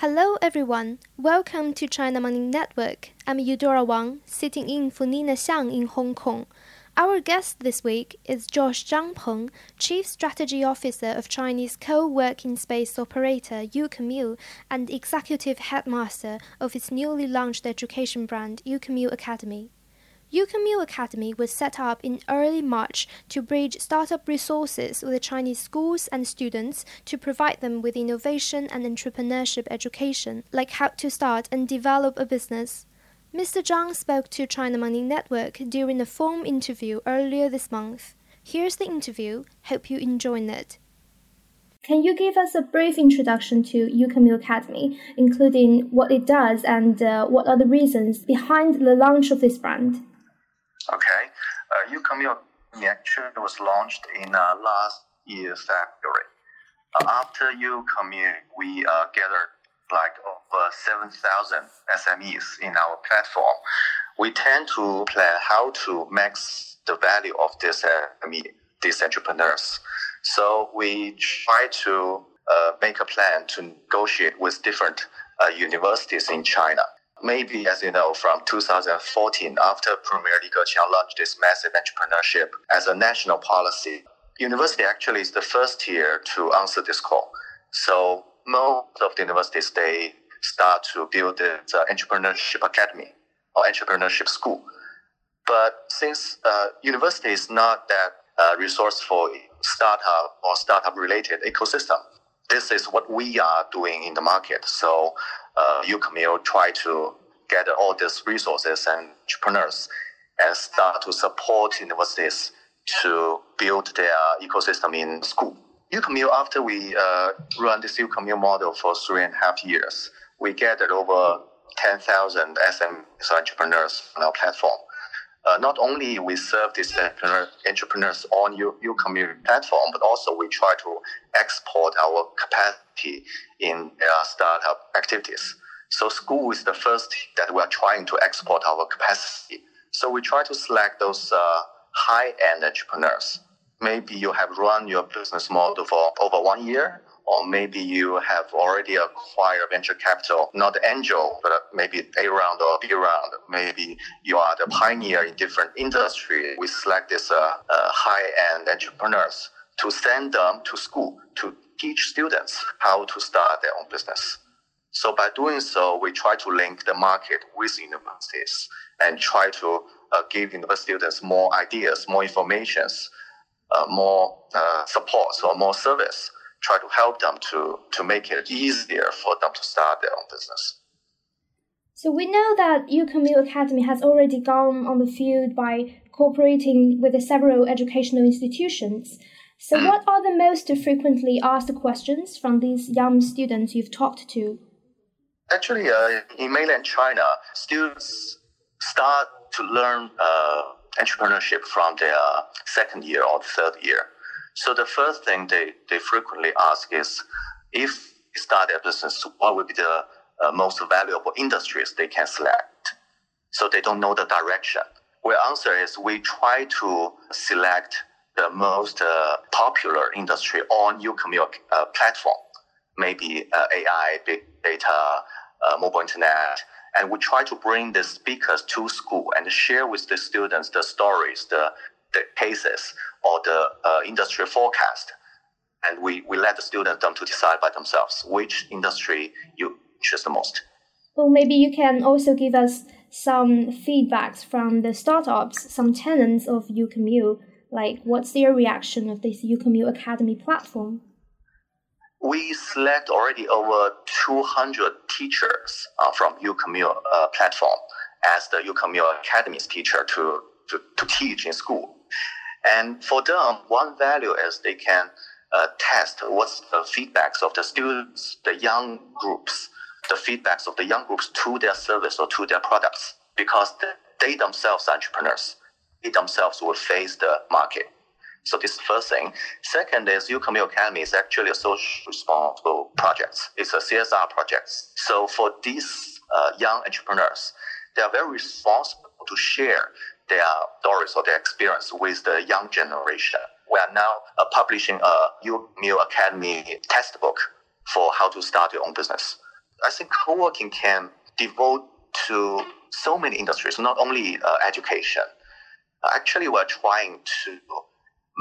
Hello, everyone. Welcome to China Money Network. I'm Eudora Wang, sitting in for Nina Xiang in Hong Kong. Our guest this week is Josh Zhang Peng, Chief Strategy Officer of Chinese co-working space operator UCommune and Executive Headmaster of its newly launched education brand UCommune Academy. UCommune Academy was set up in early March to bridge startup resources with Chinese schools and students to provide them with innovation and entrepreneurship education, like how to start and develop a business. Mr. Zhang spoke to China Money Network during a phone interview earlier this month. Here's the interview. Hope you enjoyed it. Can you give us a brief introduction to UCommune Academy, including what it does and uh, what are the reasons behind the launch of this brand? Uh, UCommune actually was launched in uh, last year February. Uh, after UCommune, we uh, gathered like over 7,000 SMEs in our platform. We tend to plan how to max the value of this SME, these entrepreneurs. So we try to uh, make a plan to negotiate with different uh, universities in China maybe, as you know, from 2014, after Premier Li Keqiang launched this massive entrepreneurship as a national policy, university actually is the first here to answer this call. So most of the universities, they start to build the entrepreneurship academy or entrepreneurship school. But since uh, university is not that uh, resourceful startup or startup related ecosystem, this is what we are doing in the market. So uh, UCommune try to gather all these resources and entrepreneurs and start to support universities to build their ecosystem in school. UCommune, after we uh, run this UCommune model for three and a half years, we gathered over 10,000 SME entrepreneurs on our platform. Uh, not only we serve these entrepreneurs on your, your community platform, but also we try to export our capacity in their startup activities. So school is the first that we are trying to export our capacity. So we try to select those uh, high-end entrepreneurs. Maybe you have run your business model for over one year, or maybe you have already acquired venture capital, not angel, but maybe A round or B round. Maybe you are the pioneer in different industry. We select these uh, uh, high-end entrepreneurs to send them to school to teach students how to start their own business. So by doing so, we try to link the market with universities and try to uh, give university students more ideas, more informations, uh, more uh, support or more service. Try to help them to, to make it easier for them to start their own business. So we know that UCommune Academy has already gone on the field by cooperating with several educational institutions. So mm. what are the most frequently asked questions from these young students you've talked to? Actually, uh, in mainland China, students start to learn uh, entrepreneurship from their second year or third year. So the first thing they, they frequently ask is, if they start their business, what would be the uh, most valuable industries they can select? So they don't know the direction. Where answer is we try to select the most uh, popular industry on UCommune uh, platform. Maybe uh, AI, big data, uh, mobile internet, and we try to bring the speakers to school and share with the students the stories, the, the cases, or the uh, industry forecast. And we, we let the students them to decide by themselves which industry you interest the most. Well, maybe you can also give us some feedbacks from the startups, some tenants of UCommune, like what's their reaction of this UCommune Academy platform? we select already over 200 teachers uh, from UCommune uh, platform as the UCommune Academy's teacher to, to, to teach in school. And for them, one value is they can uh, test what's the feedbacks of the students, the young groups, the feedbacks of the young groups to their service or to their products, because they themselves are entrepreneurs. They themselves will face the market. So this first thing. Second is UCommune Academy is actually a social responsible project. It's a CSR project. So for these uh, young entrepreneurs, they are very responsible to share their stories or their experience with the young generation. We are now uh, publishing a YouCommute Academy textbook for how to start your own business. I think co-working can devote to so many industries, not only uh, education. Actually, we're trying to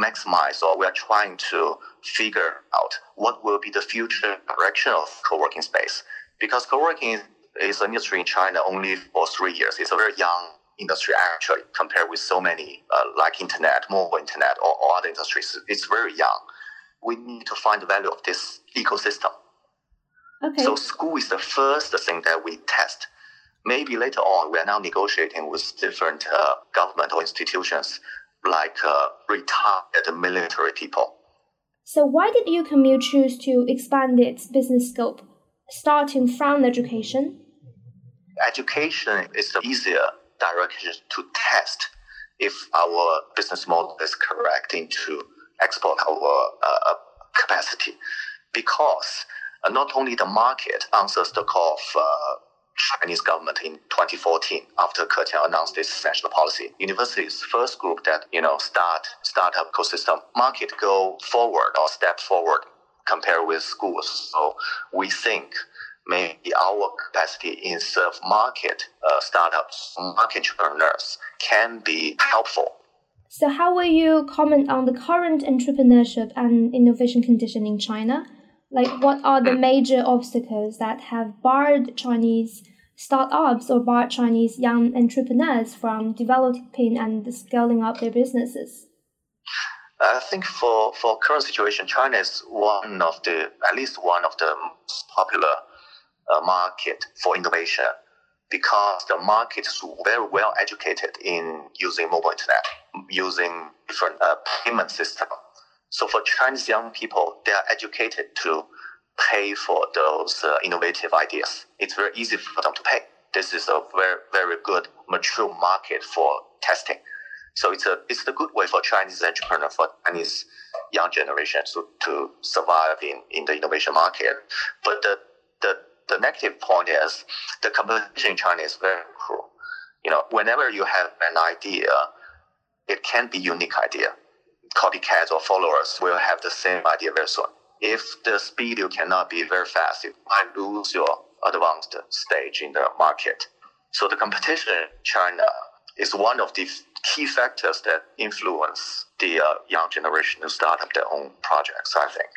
maximize or we're trying to figure out what will be the future direction of co-working space. Because co-working is an industry in China only for three years. It's a very young industry actually compared with so many uh, like internet, mobile internet, or, or other industries. It's very young. We need to find the value of this ecosystem. Okay. So school is the first thing that we test. Maybe later on, we are now negotiating with different uh, governmental institutions like uh, retired military people. So why did UCommune choose to expand its business scope, starting from education? Education is easier direction to test if our business model is correct into export our uh, capacity because uh, not only the market answers the call of uh, Chinese government in 2014 after Ke Qiang announced this national policy. Universities first group that you know start startup ecosystem market go forward or step forward compared with schools. So we think maybe our capacity in serve market uh, startups, market entrepreneurs can be helpful. So how will you comment on the current entrepreneurship and innovation condition in China? like what are the major obstacles that have barred Chinese startups or barred Chinese young entrepreneurs from developing and scaling up their businesses? I think for, for current situation, China is one of the at least one of the most popular uh, market for innovation because the market is very well educated in using mobile internet, using different uh, payment system so for Chinese young people, they are educated to pay for those uh, innovative ideas. It's very easy for them to pay. This is a very, very good mature market for testing. So it's a it's a good way for Chinese entrepreneurs, for Chinese young generation to, to survive in, in the innovation market. But the, the the negative point is the competition in China is very cruel. You know, whenever you have an idea, it can be unique idea copycats or followers will have the same idea very soon. If the speed you cannot be very fast, you might lose your advanced stage in the market. So the competition in China is one of the key factors that influence the uh, young generation to start up their own projects, I think.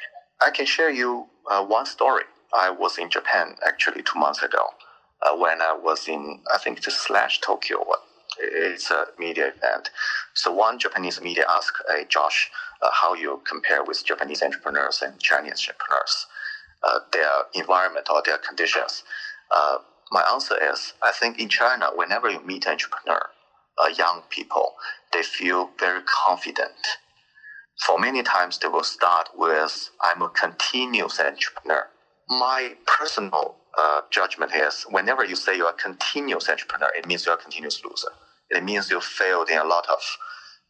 I can share you uh, one story. I was in Japan actually two months ago uh, when I was in, I think, the Slush Tokyo it's a media event. So one Japanese media asked Josh uh, how you compare with Japanese entrepreneurs and Chinese entrepreneurs, uh, their environment or their conditions. Uh, my answer is, I think in China, whenever you meet an entrepreneur, uh, young people, they feel very confident. For many times, they will start with, I'm a continuous entrepreneur. My personal uh, judgment is whenever you say you're a continuous entrepreneur, it means you're a continuous loser. It means you failed in a lot of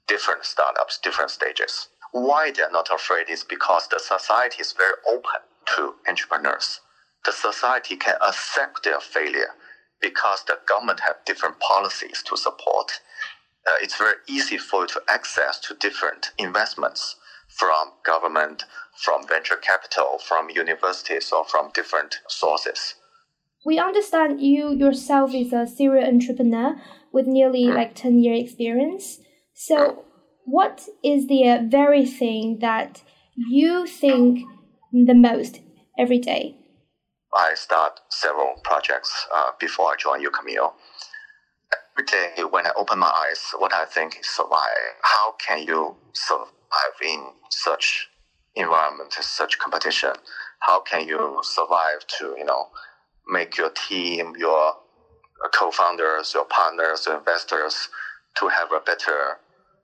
different startups, different stages. Why they're not afraid is because the society is very open to entrepreneurs. The society can accept their failure because the government have different policies to support. Uh, it's very easy for you to access to different investments from government, from venture capital, from universities, or from different sources. We understand you yourself is a serial entrepreneur with nearly like 10 year experience. So, what is the uh, very thing that you think the most every day? I start several projects uh, before I join UCommune. Every day when I open my eyes, what I think is survive. How can you survive in such environment, such competition? How can you survive to, you know, make your team, your co-founders, your partners, your investors to have a better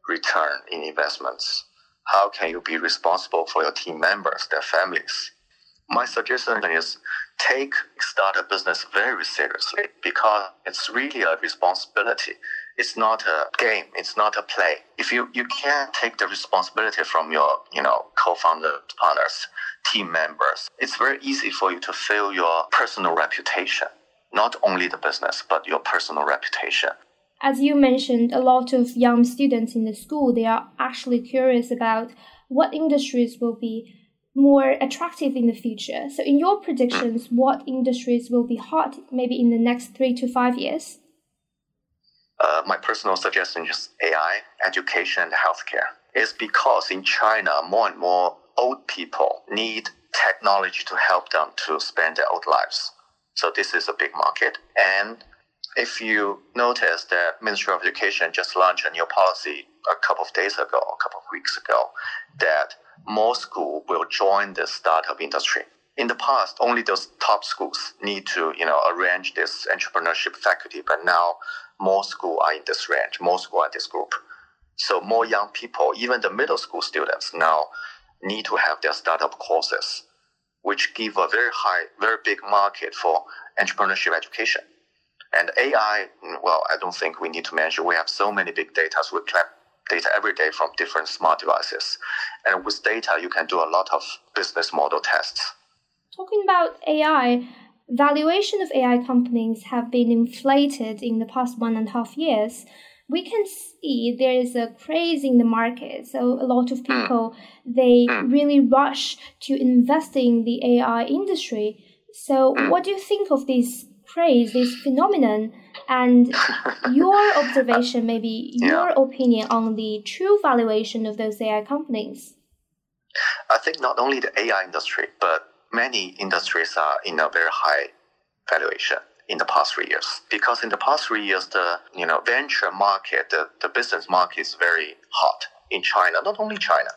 return in investments? How can you be responsible for your team members, their families? My suggestion is take startup business very seriously because it's really a responsibility. It's not a game. It's not a play. If you, you can't take the responsibility from your, you know, co-founder partners, team members, it's very easy for you to fail your personal reputation. Not only the business, but your personal reputation. As you mentioned, a lot of young students in the school, they are actually curious about what industries will be more attractive in the future. So, in your predictions, what industries will be hot maybe in the next three to five years? Uh, my personal suggestion is AI, education, and healthcare. It's because in China, more and more old people need technology to help them to spend their old lives. So this is a big market. And if you notice the Ministry of Education just launched a new policy a couple of days ago, a couple of weeks ago, that more school will join the startup industry. In the past, only those top schools need to, you know, arrange this entrepreneurship faculty, but now more schools are in this range, more schools are in this group. So more young people, even the middle school students now need to have their startup courses, which give a very high, very big market for entrepreneurship education. And AI, well, I don't think we need to mention. We have so many big data. So we collect data every day from different smart devices. And with data, you can do a lot of business model tests. Talking about AI, valuation of AI companies have been inflated in the past one and a half years. We can see there is a craze in the market. So a lot of hmm. people they hmm. really rush to invest in the AI industry. So hmm. what do you think of this craze, this phenomenon, and your observation, maybe your yeah. opinion on the true valuation of those AI companies? I think not only the AI industry, but many industries are in a very high valuation in the past three years. Because in the past three years, the you know venture market, the, the business market is very hot in China. Not only China,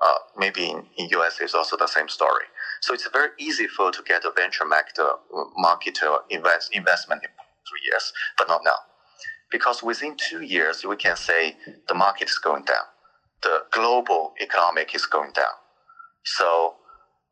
uh, maybe in, in US is also the same story. So it's very easy for to get a venture market, uh, market to invest investment in three years, but not now. Because within two years, we can say the market is going down. The global economic is going down. So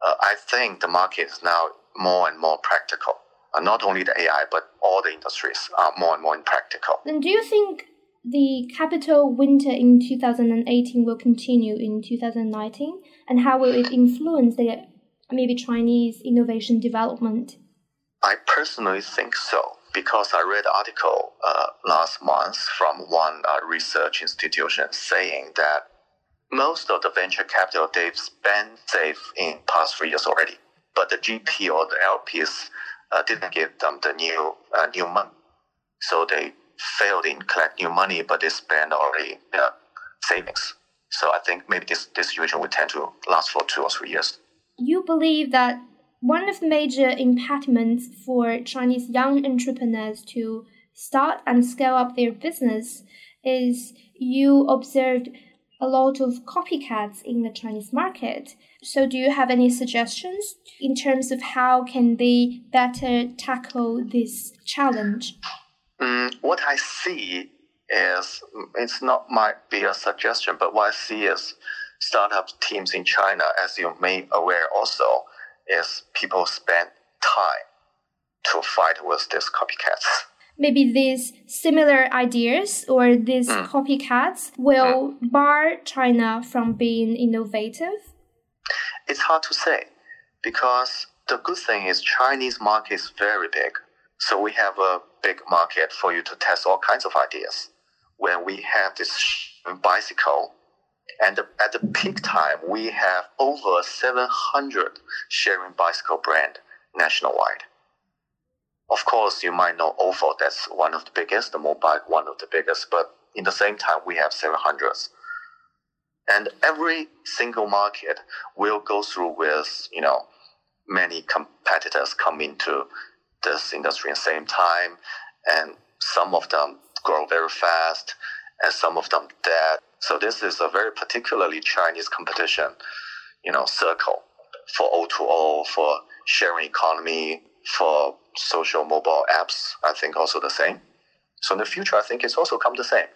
uh, I think the market is now more and more practical. Uh, not only the AI, but all the industries are more and more impractical. And do you think the capital winter in 2018 will continue in 2019? And how will it influence the maybe Chinese innovation development? I personally think so because I read an article uh, last month from one uh, research institution saying that most of the venture capital they've spent safe in past three years already, but the GP or the LPs uh, didn't give them the new uh, new money, so they failed in collect new money, but they spent already uh, savings. So I think maybe this, this situation will tend to last for two or three years you believe that one of the major impediments for Chinese young entrepreneurs to start and scale up their business is you observed a lot of copycats in the Chinese market. So do you have any suggestions in terms of how can they better tackle this challenge? Mm, what I see is it's not might be a suggestion, but what I see is startup teams in China, as you may aware also, is people spend time to fight with these copycats. Maybe these similar ideas or these mm. copycats will mm. bar China from being innovative? It's hard to say because the good thing is Chinese market is very big. So we have a big market for you to test all kinds of ideas. When we have this bicycle and at the peak time, we have over 700 sharing bicycle brand nationwide. Of course, you might know OFO, that's one of the biggest, the Mobike, one of the biggest, but in the same time, we have 700s. And every single market will go through with, you know, many competitors come into this industry at the same time, and some of them grow very fast, and some of them dead so this is a very particularly Chinese competition, you know, circle for O2O, for sharing economy, for social mobile apps. I think also the same. So in the future, I think it's also come the same.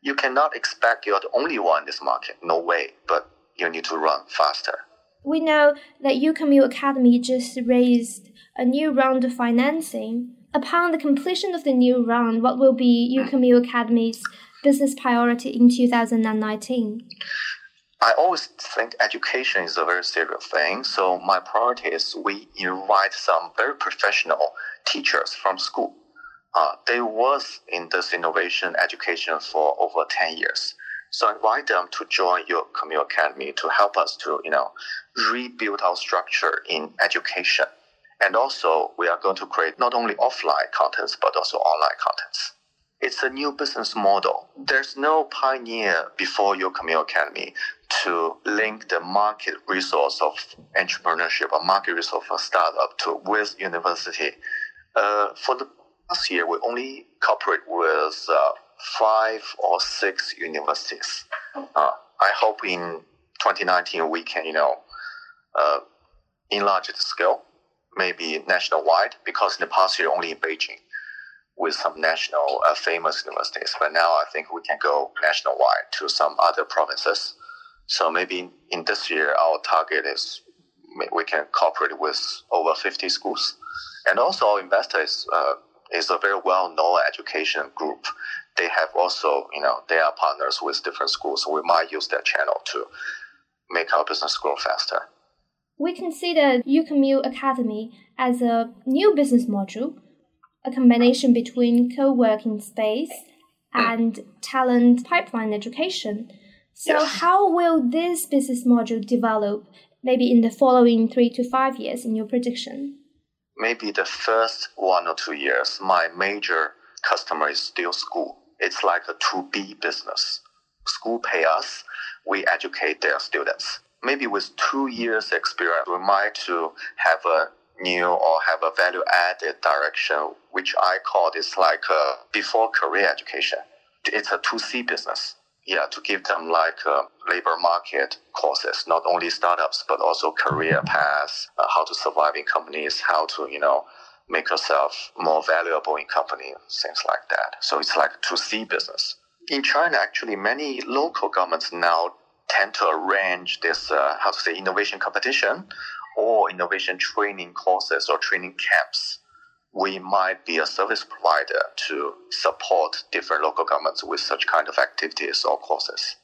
You cannot expect you're the only one in this market. No way. But you need to run faster. We know that UCommune Academy just raised a new round of financing. Upon the completion of the new round, what will be UCommune Academy's business priority in 2019? I always think education is a very serious thing. So my priority is we invite some very professional teachers from school. Uh, they was in this innovation education for over 10 years. So I invite them to join UCommune Academy to help us to, you know, rebuild our structure in education. And also, we are going to create not only offline contents, but also online contents. It's a new business model. There's no pioneer before UCommune Academy to link the market resource of entrepreneurship or market resource of startup to with university. Uh, for the last year, we only cooperate with uh, five or six universities. Uh, I hope in 2019 we can, you know, uh, enlarge the scale, maybe nationwide, because in the past year only in Beijing with some national uh, famous universities. But now I think we can go nationwide to some other provinces. So maybe in this year, our target is we can cooperate with over 50 schools. And also our investors uh, is a very well-known education group. They have also, you know, they are partners with different schools. So we might use that channel to make our business grow faster. We consider UCommune Academy as a new business module, a combination between co-working space and talent pipeline education. So yes. how will this business module develop maybe in the following three to five years in your prediction? Maybe the first one or two years, my major customer is still school. It's like a 2B business. School pay us, we educate their students. Maybe with two years experience, we might to have a new or have a value added direction, which I call this like a before career education. It's a 2C business yeah, to give them like uh, labor market courses, not only startups, but also career paths, uh, how to survive in companies, how to, you know, make yourself more valuable in company, things like that. So it's like 2C business. In China, actually, many local governments now tend to arrange this, uh, how to say, innovation competition or innovation training courses or training camps we might be a service provider to support different local governments with such kind of activities or courses.